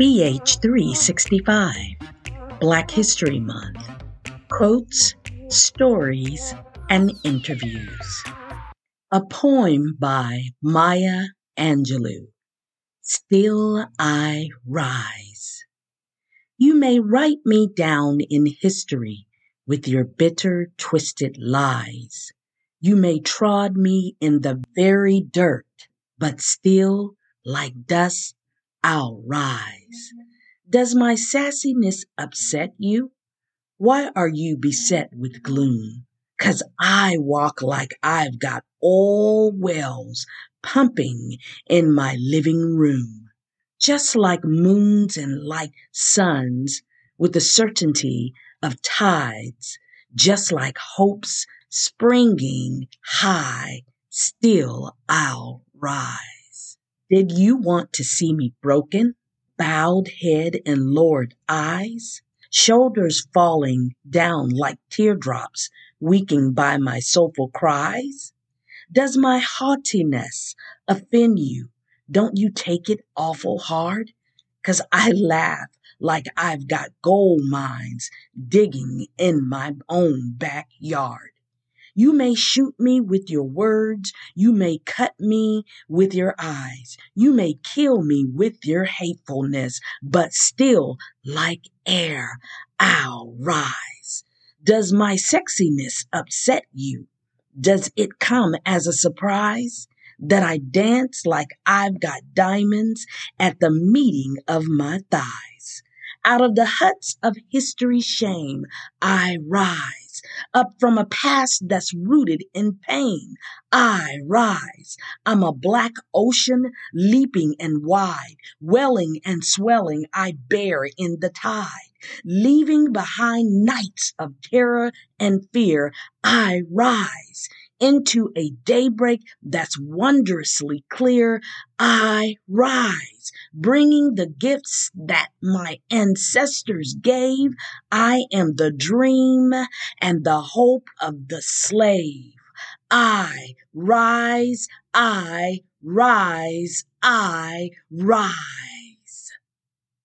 BH365, Black History Month. Quotes, stories, and interviews. A poem by Maya Angelou. Still I rise. You may write me down in history with your bitter, twisted lies. You may trod me in the very dirt, but still, like dust, I'll rise. Does my sassiness upset you? Why are you beset with gloom? Cause I walk like I've got all wells pumping in my living room. Just like moons and like suns with the certainty of tides, just like hopes springing high, still I'll rise. Did you want to see me broken, bowed head and lowered eyes, shoulders falling down like teardrops, weakened by my soulful cries? Does my haughtiness offend you? Don't you take it awful hard? Cause I laugh like I've got gold mines digging in my own backyard. You may shoot me with your words. You may cut me with your eyes. You may kill me with your hatefulness, but still, like air, I'll rise. Does my sexiness upset you? Does it come as a surprise that I dance like I've got diamonds at the meeting of my thighs? Out of the huts of history's shame, I rise up from a past that's rooted in pain. I rise. I'm a black ocean leaping and wide, welling and swelling. I bear in the tide. Leaving behind nights of terror and fear, I rise into a daybreak that's wondrously clear. I rise, bringing the gifts that my ancestors gave. I am the dream and the hope of the slave. I rise, I rise, I rise.